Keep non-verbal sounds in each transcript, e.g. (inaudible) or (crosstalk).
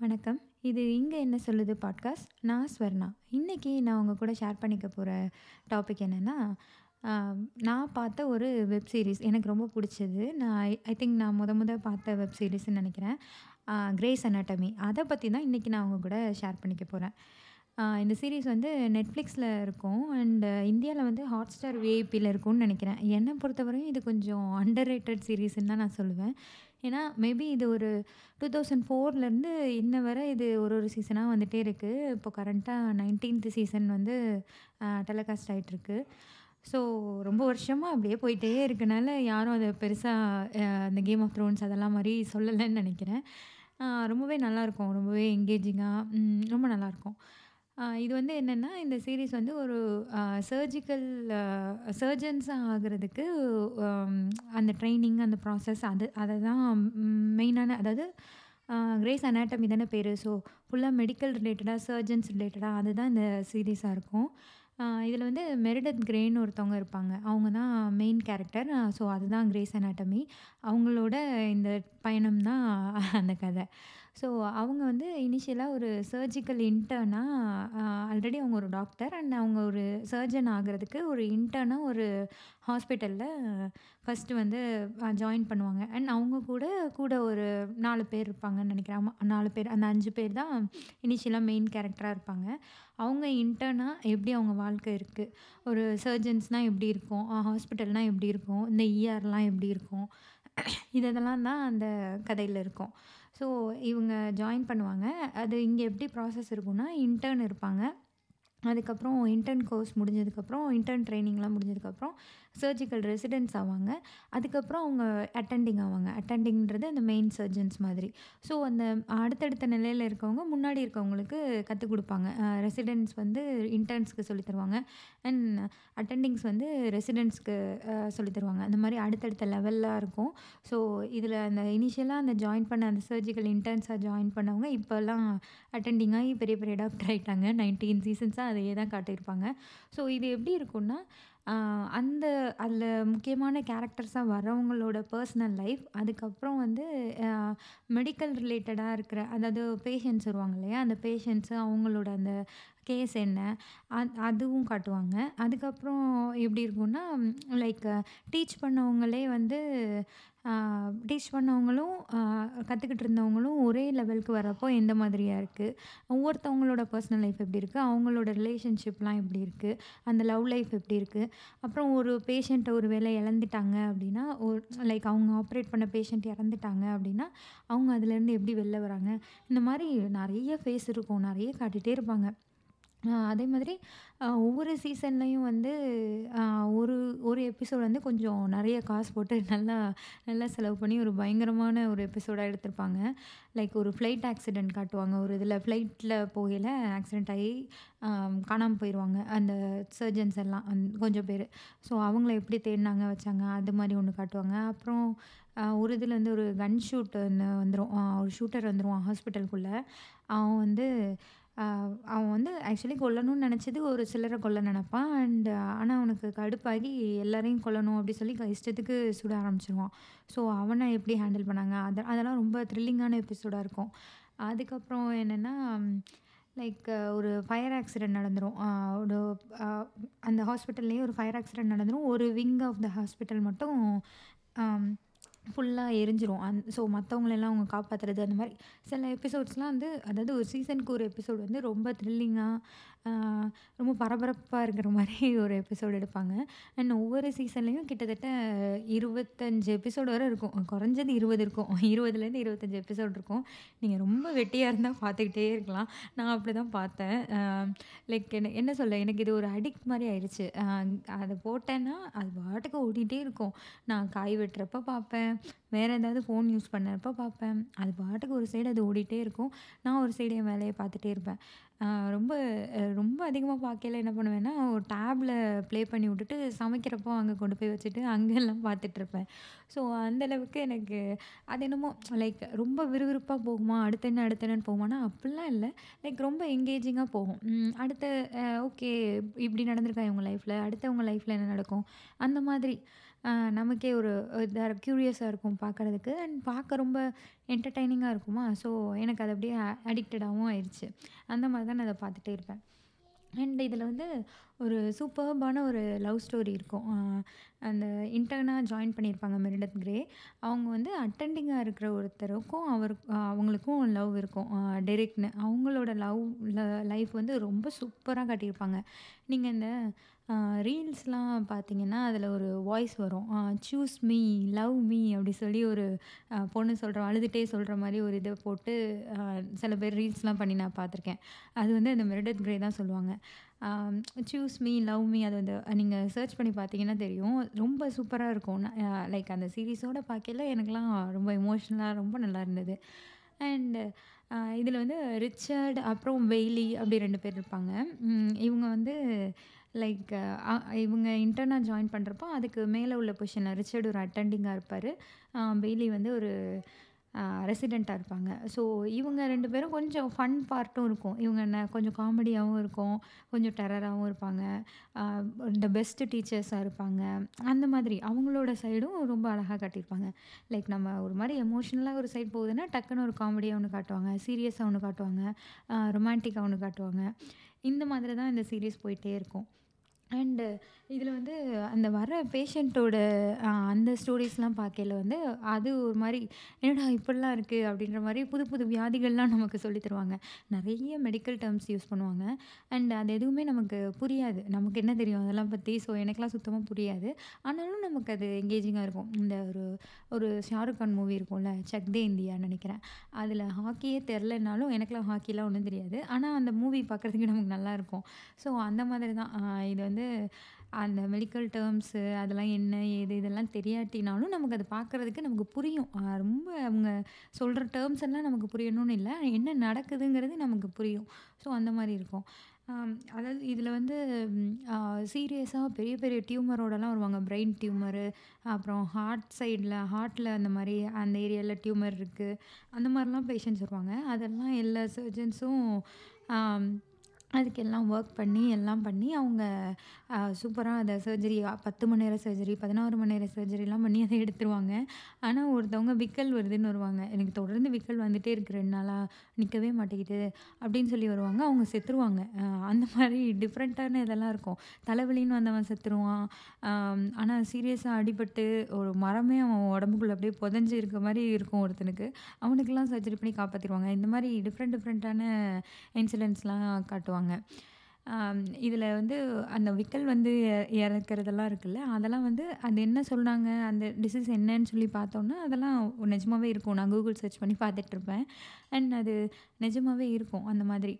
வணக்கம். இது இங்கே என்ன சொல்லுது" பாட்காஸ்ட். நான் ஸ்வர்ணா. இன்றைக்கி நான் உங்கள் கூட ஷேர் பண்ணிக்க போகிற டாபிக் என்னென்னா நான் பார்த்த ஒரு வெப் சீரிஸ். எனக்கு ரொம்ப பிடிச்சது நான் ஐ ஐ திங்க் நான் முத முத பார்த்த வெப் சீரிஸ்ன்னு நினைக்கிறேன் "கிரேஸ் அனாட்டமி". அதை பற்றி தான் இன்றைக்கி நான் உங்கள் கூட ஷேர் பண்ணிக்க போகிறேன் இந்த சீரிஸ் வந்து நெட்ஃப்ளிக்ஸில் இருக்கும். அண்டு இந்தியாவில் வந்து ஹாட்ஸ்டார் விஐபியில் இருக்கும்னு நினைக்கிறேன் என்னை பொறுத்தவரையும் இது கொஞ்சம் அண்டர் ரேட்டட் சீரீஸ்ன்னு தான் நான் சொல்லுவேன். ஏன்னா, மேபி இது ஒரு 2004லேருந்து இன்ன வர இது ஒரு ஒரு சீசனா வந்துட்டே இருக்கு. இப்போ கரண்ட்டா 19த் சீசன் வந்து அ டெலிகாஸ்ட் ஆயிட்டுருக்கு. ஸோ ரொம்ப வருஷமா அப்படியே போயிட்டே இருக்கனால, யாரும் அத பெருசா அ இந்த கேம் ஆஃப் த்ரோன்ஸ் அதெல்லாம் மாரி சொல்லலன்னு நெனைக்கிறேன். அ ரொம்பவே நல்லாயிருக்கும். ரொம்பவே என்கேஜிங்காக ம் ரொம்ப நல்லாயிருக்கும். இது வந்து என்னென்னா இந்த சீரிஸ் வந்து ஒரு சர்ஜிக்கல் சர்ஜன்ஸாக ஆகிறதுக்கு அந்த ட்ரைனிங் அந்த ப்ராசஸ் அது அதை தான் மெயினான அதாவது கிரேஸ் அனாட்டமி தானே பேர் ஸோ ஃபுல்லாக மெடிக்கல் ரிலேட்டடாக சர்ஜன்ஸ் ரிலேட்டடாக அதுதான் இந்த சீரீஸாக இருக்கும். இதில் வந்து மெரிடத் கிரேன்னு ஒருத்தவங்க இருப்பாங்க. அவங்க தான் மெயின் கேரக்டர். ஸோ அதுதான் கிரேஸ் அனாட்டமி. அவங்களோட இந்த பயணம் தான் அந்த கதை ஸோ அவங்க வந்து இனிஷியலாக ஒரு சர்ஜிக்கல் இன்டர்னாக ஆல்ரெடி அவங்க ஒரு டாக்டர் அண்ட் அவங்க ஒரு சர்ஜன் ஆகிறதுக்கு ஒரு இன்டர்னாக ஒரு ஹாஸ்பிட்டலில் ஃபஸ்ட்டு வந்து ஜாயின் பண்ணுவாங்க. அண்ட் அவங்க கூட, கூட ஒரு நாலு பேர் இருப்பாங்கன்னு நினைக்கிறேன் நாலு பேர். அந்த அஞ்சு பேர் தான் இனிஷியலாக மெயின் கேரக்டராக இருப்பாங்க. அவங்க இன்டர்னாக எப்படி அவங்க வாழ்க்கை இருக்குது ஒரு சர்ஜன்ஸ்னால் எப்படி இருக்கும்? ஹாஸ்பிட்டல்னால் எப்படி இருக்கும்? இந்த இஆர்லாம் எப்படி இருக்கும்? இதெல்லாம் தான் அந்த கதையில் இருக்கும். ஸோ இவங்க ஜாயின் பண்ணுவாங்க. அது இங்கே எப்படி ப்ராசஸ் இருக்கும்னா, இன்டர்ன் இருப்பாங்க. அதுக்கப்புறம் இன்டர்ன் கோர்ஸ் முடிஞ்சதுக்கப்புறம், இன்டர்ன் ட்ரைனிங்லாம் முடிஞ்சதுக்கப்புறம் சர்ஜிக்கல் ரெசிடென்ட்ஸ் ஆவாங்க. அதுக்கப்புறம் அவங்க அட்டெண்டிங் ஆவாங்க. அட்டெண்டிங்ன்றது அந்த மெயின் சர்ஜன்ஸ் மாதிரி. ஸோ அந்த அடுத்தடுத்த நிலையில் இருக்கவங்க முன்னாடி இருக்கவங்களுக்கு கற்றுக் கொடுப்பாங்க ரெசிடென்ட்ஸ் வந்து இன்டர்ன்ஸ்க்கு சொல்லி தருவாங்க. அண்ட் அட்டெண்டிங்ஸ் வந்து ரெசிடென்ட்ஸ்க்கு அ சொல்லி தருவாங்க. அந்த மாதிரி அடுத்தடுத்த லெவல்லாம் இருக்கும். ஸோ இதில் அந்த இனிஷியலாக அந்த ஜாயின் பண்ண அந்த சர்ஜிக்கல் இன்டர்ன்ஸாக ஜாயின் பண்ணவங்க இப்போல்லாம் அட்டெண்டிங் ஆகி பெரிய பெரிய டாக்டர் ஆகிட்டாங்க நைன்டீன் சீசன்ஸாக அதையே தான் காட்டியிருப்பாங்க. ஸோ இது எப்படி இருக்கும்னா, அந்த அதில முக்கியமான கேரக்டர்ஸா வரவங்களோட பர்சனல் லைஃப், அதுக்கப்புறம் வந்து அ மெடிக்கல் ரிலேட்டடா இருக்கிற அதாவது பேஷண்ட்ஸ் வருவாங்க இல்லையா? அந்த பேஷண்ட்ஸு அவங்களோட அந்த கேஸ் என்ன? அத் அதுவும் காட்டுவாங்க. அதுக்கப்புறம் எப்படி இருக்கும்னா, லைக் டீச் பண்ணவங்களே வந்து டீச் பண்ணவங்களும், கற்றுக்கிட்டு இருந்தவங்களும் ஒரே லெவலுக்கு வரப்போ எந்த மாதிரியா இருக்குது ஒவ்வொருத்தவங்களோட பர்சனல் லைஃப் எப்படி இருக்குது அவங்களோட ரிலேஷன்ஷிப்லாம் எப்படி இருக்குது அந்த லவ் லைஃப் எப்படி இருக்குது அப்புறம் ஒரு பேஷண்ட்டை ஒரு வேளை இழந்துட்டாங்க அப்படின்னா, ஒரு லைக் அவங்க ஆப்ரேட் பண்ண பேஷண்ட் இறந்துட்டாங்க அப்படின்னா, அவங்க அதுலேருந்து எப்படி வெளில வராங்க? இந்த மாதிரி நிறைய ஃபேஸ் இருக்கும். நிறைய காட்டிட்டே இருப்பாங்க. அ அதே மாதிரி அ ஒவ்வொரு சீசன்லயும் வந்து அ ஒரு ஒரு எபிசோட் வந்து கொஞ்சம் நெறைய காசு போட்டு (laughs) நல்லா நல்லா செலவு பண்ணி ஒரு பயங்கரமான ஒரு எபிசோடா எடுத்திருப்பாங்க. லைக் ஒரு ஃப்ளைட் ஆக்சிடென்ட் காட்டுவாங்க. ஒரு இதில ஃப்ளைட்ல போகையில ஆக்சிடென்ட் ஆகி அ காணாம போயிருவாங்க. அந்த சர்ஜன்ஸ் எல்லாம் அந் கொஞ்சம் பேரு. ஸோ அவங்கள எப்படி தேடுனாங்க, வச்சாங்க அது மாரி ஒண்ணு காட்டுவாங்க. அப்புறம் அ ஒரு இதில வந்து ஒரு கன் ஷூட் ஒண்ணு வந்துரும். அ ஒரு ஷூட்டர் வந்துருவான் ஹாஸ்பிட்டலுக்குள்ள. அவன் வந்து அவன் வந்து ஆக்சுவலி கொல்லணும்னு நினச்சது ஒரு சிலரை கொல்ல நினப்பான் அண்ட் ஆனால் அவனுக்கு கடுப்பாகி எல்லாரையும் கொல்லணும் அப்படி சொல்லி இஷ்டத்துக்கு சுட ஆரம்பிச்சிருவான் ஸோ அவனை எப்படி ஹேண்டில் பண்ணாங்க? அத அதெல்லாம் ரொம்ப த்ரில்லிங்கான எபிசோடாக இருக்கும். அதுக்கப்புறம் என்னென்னா லைக் ஒரு ஃபயர் ஆக்சிடென்ட் நடந்துடும் ஒரு அந்த ஹாஸ்பிட்டல்லேயே ஒரு ஃபயர் ஆக்சிடென்ட் நடந்துடும் ஒரு விங் ஆஃப் த ஹாஸ்பிட்டல் மட்டும் ஃபுல்லாக எரிஞ்சிரும். அந் ஸோ மற்றவங்களெல்லாம் அவங்க காப்பாத்துறது அந்த மாதிரி சில எபிசோட்ஸ்லாம் வந்து அதாவது ஒரு சீசனுக்கு ஒரு எபிசோடு வந்து ரொம்ப த்ரில்லிங்காக ரொம்ப பரபரப்பாக இருக்கிற மாதிரி (laughs) ஒரு எபிசோட் எடுப்பாங்க. அண்ட் ஒவ்வொரு சீசன்லேயும் கிட்டத்தட்ட இருபத்தஞ்சு எபிசோடு வரை இருக்கும். குறைஞ்சது 20 இருக்கும். 20லேருந்து 25 எபிசோட் இருக்கும். நீங்கள் ரொம்ப வெட்டியாக இருந்தால் பார்த்துக்கிட்டே இருக்கலாம். நான் அப்படிதான் பார்த்தேன். லைக் என்ன என்ன சொல்ல? எனக்கு இது ஒரு அடிக்ட் மாதிரி ஆயிடுச்சு அதை போட்டேன்னா, அது பாட்டுக்கு ஓடிட்டே இருக்கும். நான் காய் வெட்டுறப்ப பார்ப்பேன். வேறு ஏதாவது ஃபோன் யூஸ் பண்ணுறப்ப பார்ப்பேன். அது பாட்டுக்கு ஒரு சைடு அது ஓடிட்டே இருக்கும். நான் ஒரு சைடு என் வேலையை பார்த்துட்டே இருப்பேன். ரொம்ப ரொம்ப அதிகமாக பார்க்கையில என்ன பண்ணுவேன்னா, ஒரு டேப்ல ப்ளே பண்ணி விட்டுட்டு சமைக்கிறப்போ அங்கே கொண்டு போய் வச்சுட்டு அங்கெல்லாம் பார்த்துட்ருப்பேன். ஸோ அந்த அளவுக்கு எனக்கு அது என்னமோ லைக் ரொம்ப விறுவிறுப்பா போகுமா? அடுத்து என்ன, அடுத்து என்னன்னு போகுமான்னா, அப்படிலாம் இல்ல. லைக் ரொம்ப எங்கேஜிங்கா போகும். ம் அ ஓகே இப்படி நடந்திருக்கா இவங்க லைஃப்ல, அடுத்து அவங்க லைஃப்ல என்ன நடக்கும்? அந்த மாதிரி அ நமக்கே ஒரு இதா க்யூரியஸாக இருக்கும் பார்க்கறதுக்கு. அண்ட் பார்க்க ரொம்ப என்டர்டைனிங்காக இருக்குமா, ஸோ எனக்கு அது அப்படியே அடிக்டடாகவும் ஆயிடுச்சு அந்த மாதிரி தான் நான் அதை பார்த்துட்டே இருப்பேன். அண்ட் இதில் வந்து ஒரு சூப்பர்பான ஒரு லவ் ஸ்டோரி இருக்கும். அந்த இன்டர்னா ஜாயின் பண்ணியிருப்பாங்க மெரிடத் கிரே. அவங்க வந்து அட்டெண்டிங்காக இருக்கிற ஒருத்தருக்கும் அவர் அவங்களுக்கும் லவ் இருக்கும். டெரிக்னு அவங்களோட லவ் ல லைஃப் வந்து ரொம்ப சூப்பராக காட்டியிருப்பாங்க. நீங்கள் இந்த ரீல்ஸ்லாம் பார்த்தீங்கன்னா, அதில் ஒரு வாய்ஸ் வரும். "சூஸ் மீ, லவ் மீ" அப்படி சொல்லி ஒரு பொண்ணு சொல்கிற அழுதுட்டே சொல்கிற மாதிரி ஒரு இதை போட்டு சில பேர் ரீல்ஸ்லாம் பண்ணி நான் பார்த்துருக்கேன். அது வந்து அந்த மெரிடத் கிரே தான் சொல்லுவாங்க. "சூஸ் மீ, லவ் மீ" அது வந்து நீங்கள் சர்ச் பண்ணி பார்த்தீங்கன்னா தெரியும். ரொம்ப சூப்பராக இருக்கும். லைக் அந்த சீரீஸோடு பார்க்கையில எனக்குலாம் ரொம்ப எமோஷ்னலாக ரொம்ப நல்லா இருந்தது. அண்டு இதில் வந்து ரிச்சர்ட் அப்புறம் பெய்லி அப்படி ரெண்டு பேர் இருப்பாங்க. இவங்க வந்து லைக் இவங்க இன்டர்னாக ஜாயின் பண்ணுறப்போ அதுக்கு மேலே உள்ள பொசிஷனில் ரிச்சர்டு ஒரு அட்டெண்டிங்காக இருப்பார் பெய்லி வந்து ஒரு ரெசிடெண்ட்டாக ரெசிடென்ட்டா இருப்பாங்க. ஸோ இவங்க 2 பேரும் கொஞ்சம் ஃபன் பார்ட்டும் இருக்கும். இவங்க என்ன கொஞ்சம் காமெடியாவும் இருக்கும். கொஞ்சம் டெரராவும் இருப்பாங்க. இந்த த பெஸ்ட் டீச்சர்ஸா இருப்பாங்க. அந்த மாதிரி அவங்களோட சைடும் ரொம்ப அழகா காட்டியிருப்பாங்க. லைக் நம்ம ஒரு மாரி எமோஷனலா ஒரு சைட் போகுதுன்னா, டக்குனு ஒரு காமெடியா ஒண்ணு காட்டுவாங்க. சீரியஸா ஒண்ணு காட்டுவாங்க. ரொமான்டிக்காக ரொமான்டிக்கா ஒண்ணு காட்டுவாங்க. இந்த மாதிரி தான் இந்த சீரிஸ் போயிட்டே இருக்கும். அண்டு இதில் வந்து அந்த வர பேஷண்ட்டோட அந்த ஸ்டோரிஸ்லாம் பார்க்கையில வந்து, அது ஒரு மாதிரி "என்னடா இப்படிலாம் இருக்குது அப்படின்ற மாதிரி புது புது வியாதிகள்லாம் நமக்கு சொல்லி தருவாங்க. நிறைய மெடிக்கல் டேர்ம்ஸ் யூஸ் பண்ணுவாங்க. அண்ட் அது எதுவுமே நமக்கு புரியாது. நமக்கு என்ன தெரியும் அதெல்லாம் பற்றி ஸோ எனக்கெலாம் சுத்தமாக புரியாது. ஆனாலும் நமக்கு அது எங்கேஜிங்காக இருக்கும். இந்த ஒரு ஒரு ஷாருக் கான் மூவி இருக்கும்ல, "சக் தே இந்தியான்னு" நினைக்கிறேன் அதில் ஹாக்கியே தெரிலனாலும் எனக்கெலாம் ஹாக்கிலாம் ஒன்றும் தெரியாது. ஆனால் அந்த மூவி பார்க்குறதுக்கு நமக்கு நல்லாயிருக்கும். ஸோ அந்த மாதிரி தான். இது வந்து வந்து அந்த மெடிக்கல் டேர்ம்ஸு அதெல்லாம் என்ன, ஏது இதெல்லாம் தெரியாட்டினாலும் நமக்கு அது பார்க்கறதுக்கு நமக்கு புரியும். ரொம்ப அவங்க சொல்கிற டேர்ம்ஸ் எல்லாம் நமக்கு புரியணும்னு இல்லை என்ன நடக்குதுங்கிறது நமக்கு புரியும். ஸோ அந்த மாதிரி இருக்கும். அதாவது இதில் வந்து சீரியஸாக பெரிய பெரிய டியூமரோடலாம் வருவாங்க. பிரெயின் டியூமரு, அப்புறம் ஹார்ட் சைடில் ஹார்ட்டில் அந்த மாதிரி அந்த ஏரியாவில் டியூமர் இருக்குது அந்த மாதிரிலாம் பேஷண்ட்ஸ் வருவாங்க. அதெல்லாம் எல்லா சர்ஜன்ஸும் அதுக்கெல்லாம் ஒர்க் பண்ணி, எல்லாம் பண்ணி அவங்க சூப்பராக அதை சர்ஜரி 10 மணி நேரம் சர்ஜரி, 16 மணி நேரம் சர்ஜரிலாம் பண்ணி அதை எடுத்துருவாங்க. ஆனால் ஒருத்தவங்க விக்கல் வருதுன்னு வருவாங்க. "எனக்கு தொடர்ந்து விக்கல் வந்துட்டே இருக்கு ரெண்டு நாளாக நிற்கவே மாட்டேங்குது" அப்படின்னு சொல்லி வருவாங்க. அவங்க செத்துருவாங்க. அந்த மாதிரி டிஃப்ரெண்ட்டான இதெல்லாம் இருக்கும். தலைவலின்னு வந்தவன் செத்துருவான். ஆனால் சீரியஸாக அடிபட்டு ஒரு மரமே அவன் உடம்புக்குள்ளே அப்படியே புதஞ்சு இருக்க மாதிரி இருக்கும் ஒருத்தனுக்கு. அவனுக்கெல்லாம் சர்ஜரி பண்ணி காப்பாற்றிடுவாங்க இந்த மாதிரி டிஃப்ரெண்ட் டிஃப்ரெண்ட்டான இன்சிடென்ட்ஸ்லாம் காட்டுவாங்க. அம் இதில் வந்து அந்த விக்கல் வந்து இறக்கிறதெல்லாம் இருக்குல்ல, அதெல்லாம் வந்து அது என்ன சொன்னாங்க, அந்த டிசீஸ் என்னன்னு சொல்லி பார்த்தோன்னா அதெல்லாம் நிஜமாவே இருக்கும். நான் கூகுள் சர்ச் பண்ணி பார்த்துட்ருப்பேன் அண்ட் அது நிஜமாகவே இருக்கும். அந்த மாதிரி.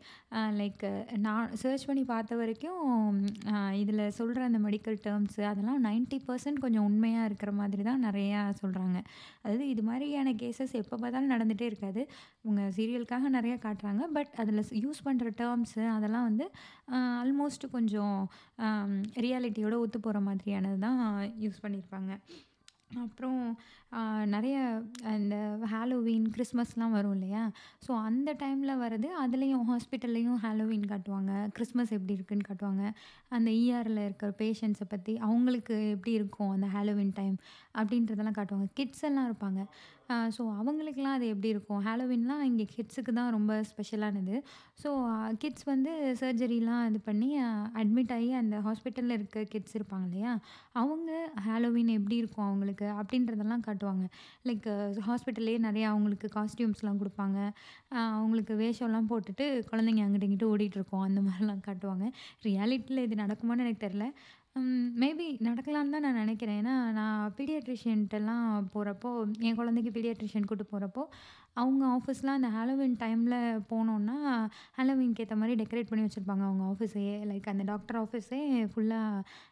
லைக் நான் சர்ச் பண்ணி பார்த்த வரைக்கும் இதில் சொல்கிற அந்த மெடிக்கல் டேர்ம்ஸு அதெல்லாம் 90% கொஞ்சம் உண்மையாக இருக்கிற மாதிரி தான் நிறையா சொல்கிறாங்க அதாவது இது மாதிரியான கேசஸ் எப்போ பார்த்தாலும் நடந்துகிட்டே இருக்காது. இவங்க சீரியலுக்காக நிறைய காட்டுறாங்க. பட் அதில் யூஸ் பண்ணுற டேர்ம்ஸு அதெல்லாம் வந்து ஆல்மோஸ்ட் கொஞ்சம் ரியாலிட்டியோடு ரியாலிட்டியோட ஒத்து போகிற மாதிரியானது தான் யூஸ் பண்ணியிருப்பாங்க. அப்புறம் நிறைய இந்த ஹாலோவீன், கிறிஸ்மஸ்லாம் வரும் இல்லையா? ஸோ அந்த டைமில் வர்றது அதுலேயும் ஹாஸ்பிட்டல்லையும் ஹாலோவீன் காட்டுவாங்க. கிறிஸ்மஸ் எப்படி இருக்குன்னு காட்டுவாங்க. அந்த e இஆரில் இருக்கிற பேஷண்ட்ஸை பற்றி அவங்களுக்கு எப்படி இருக்கும் அந்த ஹாலோவீன் டைம் அப்படின்றதெல்லாம் காட்டுவாங்க. கிட்ஸ் எல்லாம் இருப்பாங்க. ஸோ அவங்களுக்குலாம் அது எப்படி இருக்கும்? ஹாலோவின்லாம் இங்கே கிட்ஸுக்கு தான் ரொம்ப ஸ்பெஷலானது. ஸோ கிட்ஸ் வந்து சர்ஜரிலாம் இது பண்ணி அட்மிட் ஆகி அந்த ஹாஸ்பிட்டலில் இருக்க கிட்ஸ் இருப்பாங்க இல்லையா? அவங்க ஹாலோவீன் எப்படி இருக்கும் அவங்களுக்கு அப்படின்றதெல்லாம் காட்டுவாங்க. லைக் ஹாஸ்பிட்டல்லயே நிறையா அவங்களுக்கு காஸ்டியூம்ஸ்லாம் கொடுப்பாங்க அவங்களுக்கு வேஷம்லாம் போட்டுட்டு குழந்தைங்க அங்கிட்டு இங்கிட்டு ஓடிட்டுருக்கோம் அந்த மாதிரிலாம் காட்டுவாங்க. ரியாலிட்டியில் இது நடக்குமான்னு எனக்கு தெரில ம் மேபி நடக்கலான்னு தான் நான் நினைக்கிறேன் ஏன்னா நான் பீடியாட்ரிஷியன்ட்டலாம் போறப்போ, என் குழந்தைக்கு பீடியாட்ரிஷியன் கூட்டு போறப்போ, அவங்க ஆஃபீஸ்லாம் அந்த ஹாலோவீன் டைம்ல போனோம்னா, ஹாலோவீன்க்கு ஏத்த மாரி டெக்கரேட் பண்ணி வச்சிருப்பாங்க அவங்க ஆஃபீஸையே. லைக் அந்த டாக்டர் ஆஃபீஸே ஃபுல்லா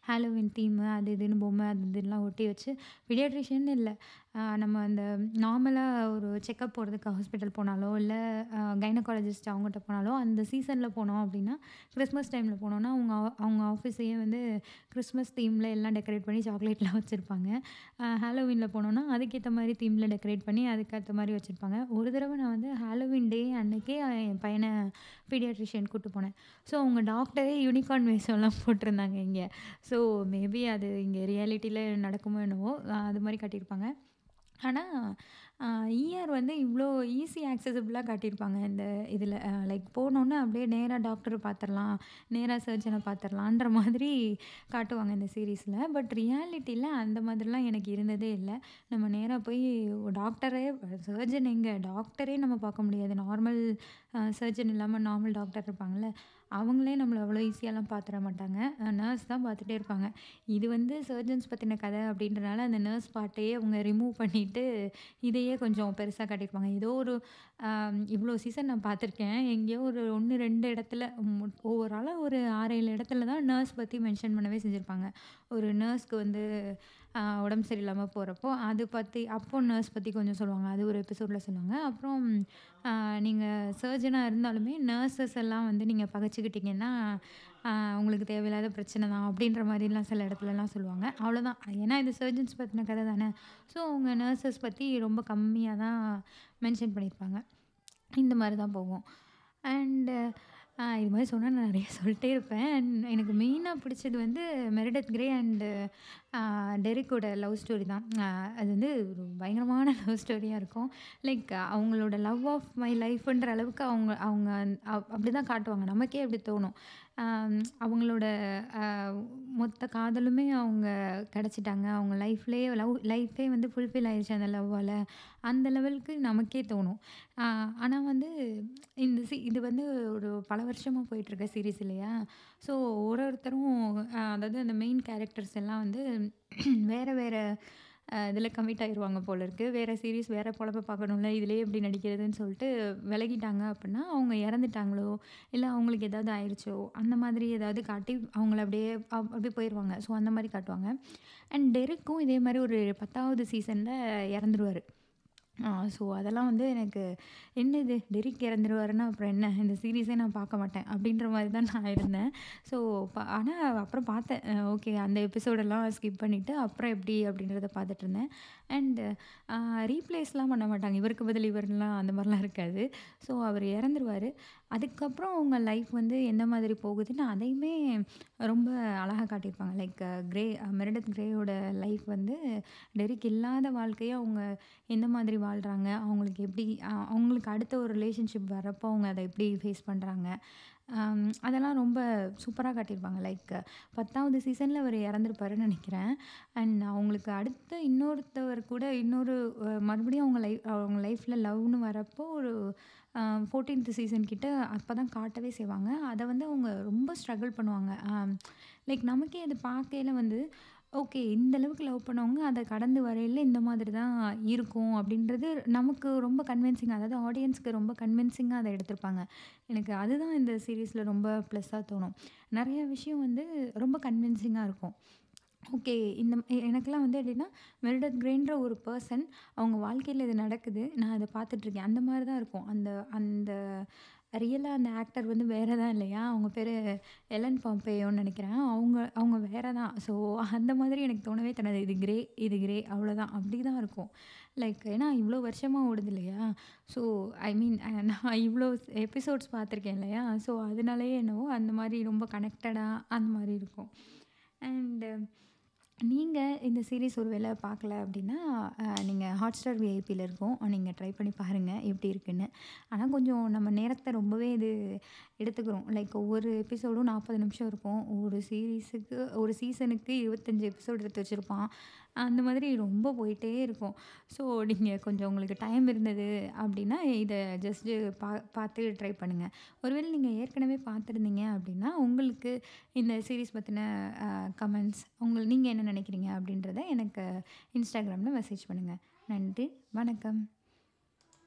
ஹாலோவீன் தீமு அது இதுன்னு பொம்மை அது இதுன்லாம் ஒட்டி வச்சு பீடியாட்ரிஷியன்னு இல்ல. அ நம்ம அந்த நார்மலா ஒரு செக்கப் போறதுக்கு ஹாஸ்பிட்டல் போனாலோ, இல்ல அ கைனகாலஜிஸ்ட் அவங்கட்ட போனாலோ, அந்த சீசன்ல போனோம் அப்படின்னா கிறிஸ்மஸ் டைம்ல போனோம்னா, அவங்க அவங்க ஆஃபீஸையே வந்து கிறிஸ்மஸ் தீம்ல எல்லாம் டெக்கரேட் பண்ணி சாக்லேட்லாம் வச்சிருப்பாங்க. அ ஹாலோவீன்ல போனோம்னா, அதுக்கேத்த மாரி தீம்ல டெக்கரேட் பண்ணி அதுக்கேத்த மாரி வச்சிருப்பாங்க. ஒரு தடவ நான் வந்து ஹாலோவீன் டே அன்னைக்கே என் பையன பீடியாட்ரிஷியன் கூட்டு போனேன். ஸோ அவங்க டாக்டரே யூனிகார்ன் வேஷம்லாம் போட்டிருந்தாங்க இங்க. ஸோ மேபி அது இங்க ரியாலிட்டில நடக்குமோ என்னவோ! அது மாரி காட்டியிருப்பாங்க. ஆனால் இஆர் வந்து இவ்வளோ ஈஸி ஆக்சஸபிளா காட்டியிருப்பாங்க இந்த இதில். லைக் போனோன்னே அப்படியே நேராக டாக்டரை பார்த்துடலாம் நேராக சர்ஜனை பார்த்துடலான்ற மாதிரி காட்டுவாங்க இந்த சீரீஸில் பட் ரியாலிட்டியில் அந்த மாதிரிலாம் எனக்கு இருந்ததே இல்லை. நம்ம நேராக போய் டாக்டரே சர்ஜன் எங்கே? டாக்டரே நம்ம பார்க்க முடியாது. நார்மல் சர்ஜன் இல்லாமல் நார்மல் டாக்டர் இருப்பாங்கல்ல, அவங்களே நம்மளை அவ்வளோ ஈஸியாலாம் பார்த்துட மாட்டாங்க. நர்ஸ் தான் பார்த்துட்டே இருப்பாங்க. இது வந்து சர்ஜன்ஸ் பற்றின கதை அப்படின்றனால அந்த நர்ஸ் பாட்டையே அவங்க ரிமூவ் பண்ணிவிட்டு இதையே கொஞ்சம் பெருசாக காட்டியிருப்பாங்க. ஏதோ ஒரு இவ்வளோ சீசன் நான் பார்த்துருக்கேன். எங்கேயோ ஒரு 1, 2 இடத்துல ஓவராலாக ஒரு 6, 7 இடத்துல தான் நர்ஸ் பற்றி மென்ஷன் பண்ணவே செஞ்சுருப்பாங்க ஒரு நர்ஸ்க்கு வந்து உடம்பு சரியில்லாமல் போகிறப்போ அது பற்றி அப்போ நர்ஸ் பற்றி கொஞ்சம் சொல்லுவாங்க. அது ஒரு எபிசோடில் சொல்லுவாங்க. அப்புறம் நீங்கள் சர்ஜனாக இருந்தாலுமே நர்சஸ் எல்லாம் வந்து நீங்கள் பகைச்சிக்கிட்டிங்கன்னா உங்களுக்கு தேவையில்லாத பிரச்சனை தான் அப்படின்ற மாதிரிலாம் சில இடத்துலலாம் சொல்லுவாங்க. அவ்வளோதான். ஏன்னா இது சர்ஜன்ஸ் பற்றின கதை தானே! ஸோ அவங்க நர்சஸ் பற்றி ரொம்ப கம்மியாக தான் மென்ஷன் பண்ணியிருப்பாங்க. இந்த மாதிரி தான் போகும். அண்டு இது மாதிரி சொன்னால் நான் நிறைய சொல்லிட்டே இருப்பேன். அண்ட் எனக்கு மெயினாக பிடிச்சது வந்து மெரிடத் கிரே அண்டு டெரிக்கோட லவ் ஸ்டோரி தான். அது வந்து ஒரு பயங்கரமான லவ் ஸ்டோரியாக இருக்கும். லைக் அவங்களோட லவ் ஆஃப் மை லைஃப்ன்ற அளவுக்கு அவங்க அவங்க அப் அப்படிதான் காட்டுவாங்க. நமக்கே அப்படி தோணும். அவங்களோட மொத்த காதலுமே அவங்க கிடச்சிட்டாங்க அவங்க லைஃப்லேயே லவ் லைஃபே வந்து ஃபுல்ஃபில் ஆயிடுச்சு அந்த லவ்வால் அந்த லெவலுக்கு நமக்கே தோணும். ஆனால் வந்து இந்த சி இது வந்து ஒரு பல வருஷமாக போயிட்டுருக்க சீரீஸ் இல்லையா? ஸோ ஒரு ஒருத்தரும் அதாவது அந்த மெயின் கேரக்டர்ஸ் எல்லாம் வந்து வேறு வேறு இதில் கமிட் ஆயிடுவாங்க போல இருக்குது வேறு சீரிஸ் வேறு பொழப்ப பார்க்கணும்ல, இதிலே எப்படி நடிக்கிறதுன்னு சொல்லிட்டு விலகிட்டாங்க அப்படின்னா, அவங்க இறந்துட்டாங்களோ, இல்லை அவங்களுக்கு ஏதாவது ஆயிடுச்சோ அந்த மாதிரி ஏதாவது காட்டி அவங்கள அப்படியே அப்படியே போயிடுவாங்க ஸோ அந்த மாதிரி காட்டுவாங்க. அண்ட் டெரிக்கும் இதே மாதிரி ஒரு பத்தாவது சீசனில் இறந்துருவார். ஆ ஸோ அதெல்லாம் வந்து எனக்கு என்ன இது டெரிக் இறந்துருவாருன்னா அப்புறம் என்ன? இந்த சீரிஸே நான் பார்க்க மாட்டேன். அப்படின்ற மாதிரி தான் நான் இருந்தேன். ஸோ ஆனால் அப்புறம் பார்த்தேன். ஓகே அந்த எபிசோடெல்லாம் ஸ்கிப் பண்ணிவிட்டு அப்புறம் எப்படி அப்படின்றத பார்த்துட்டு இருந்தேன் அண்டு ரீப்ளேஸ்லாம் பண்ண மாட்டாங்க. இவருக்கு பதில் இவர்லாம் அந்த மாதிரிலாம் இருக்காது. ஸோ அவர் இறந்துருவார் அதுக்கப்புறம் அவங்க லைஃப் வந்து எந்த மாதிரி போகுதுன்னு அதையுமே ரொம்ப அழகா காட்டியிருப்பாங்க. லைக் கிரே மெரிடத் கிரேயோட லைஃப் வந்து டெரிக் இல்லாத வாழ்க்கைய அவங்க எந்த மாதிரி வாழ்றாங்க? அவங்களுக்கு எப்படி அ அவங்களுக்கு அடுத்த ஒரு ரிலேஷன்ஷிப் வரப்போ அவங்க அத எப்படி ஃபேஸ் பண்றாங்க? அம் அதெல்லாம் ரொம்ப சூப்பரா காட்டியிருப்பாங்க. லைக் 10வது சீசன்ல அவரு இறந்திருப்பாருன்னு நினைக்கிறேன் அண்ட் அவங்களுக்கு அடுத்த இன்னொருத்தவர் கூட இன்னொரு அ மறுபடியும் அவங்க லைஃப் அவங்க லைஃப்ல லவ்ன்னு வரப்போ ஒரு அ 14த் சீசன் கிட்ட அப்பதான் காட்டவே செய்வாங்க. அத வந்து அவங்க ரொம்ப ஸ்ட்ரகிள் பண்ணுவாங்க. அ லைக் நமக்கே அது பார்க்கையில வந்து, ஓகே இந்த அளவுக்கு லவ் பண்ணவங்க அத கடந்து வரையில இந்த மாதிரி தான் இருக்கும் அப்படின்றது நமக்கு ரொம்ப கன்வின்சிங்கா அதாவது ஆடியன்ஸ்க்கு ரொம்ப கன்வின்சிங்கா அத எடுத்திருப்பாங்க. எனக்கு அதுதான் இந்த சீரிஸ்ல ரொம்ப ப்ளஸ்ஸா தோணும். நெறைய விஷயம் வந்து ரொம்ப கன்வின்சிங்கா இருக்கும். ஓகே இந்த எ எனக்கெல்லாம் வந்து எப்படின்னா, மெரிடத் கிரேன்ற ஒரு பெர்சன் அவங்க வாழ்க்கையில இது நடக்குது. நான் அதை பார்த்துட்டுருக்கேன். அந்த மாரி தான் இருக்கும். அந்த அந்த ரியலாக அந்த ஆக்டர் வந்து வேறு தான் இல்லையா? அவங்க பேர் எலன் பாம்பேயோன்னு நினைக்கிறேன் அவங்க அவங்க வேறு தான். ஸோ அந்த மாதிரி எனக்கு தோணவே தோணாது. இது கிரே, இது கிரே அவ்வளோதான். அப்படி தான் இருக்கும். லைக் ஏன்னா இவ்வளோ வருஷமாக ஓடுது இல்லையா? ஸோ ஐ மீன் நான் இவ்வளோ எபிசோட்ஸ் பார்த்துருக்கேன் இல்லையா? ஸோ அதனாலேயே என்னவோ அந்த மாதிரி ரொம்ப கனெக்டடாக அந்த மாதிரி இருக்கும். அண்டு நீங்கள் இந்த சீரீஸ் ஒரு வேளை பார்க்கல அப்படின்னா, நீங்கள் ஹாட்ஸ்டார் விஐபியில் இருக்கும். நீங்கள் ட்ரை பண்ணி பாருங்கள் எப்படி இருக்குன்னு. ஆனால் கொஞ்சம் நம்ம நேரத்தை ரொம்பவே இது எடுத்துக்கிறோம். லைக் ஒவ்வொரு எபிசோடும் 40 நிமிஷம் இருக்கும். ஒரு சீரிஸுக்கு ஒரு சீசனுக்கு இருபத்தஞ்சி எபிசோடு எடுத்து வச்சுருப்பான் அந்த மாதிரி ரொம்ப போயிட்டே இருக்கும். ஸோ நீங்கள் கொஞ்சம் உங்களுக்கு டைம் இருந்தது அப்படின்னா, இதை ஜஸ்ட்டு பா பார்த்து ட்ரை பண்ணுங்கள் ஒருவேளை நீங்கள் ஏற்கனவே பார்த்துருந்தீங்க அப்படின்னா, உங்களுக்கு இந்த சீரிஸ் பற்றின கமெண்ட்ஸ் உங்கள் நீங்கள் என்ன நினைக்கிறீங்க அப்படின்றத எனக்கு இன்ஸ்டாகிராமில் மெசேஜ் பண்ணுங்கள் நன்றி, வணக்கம்.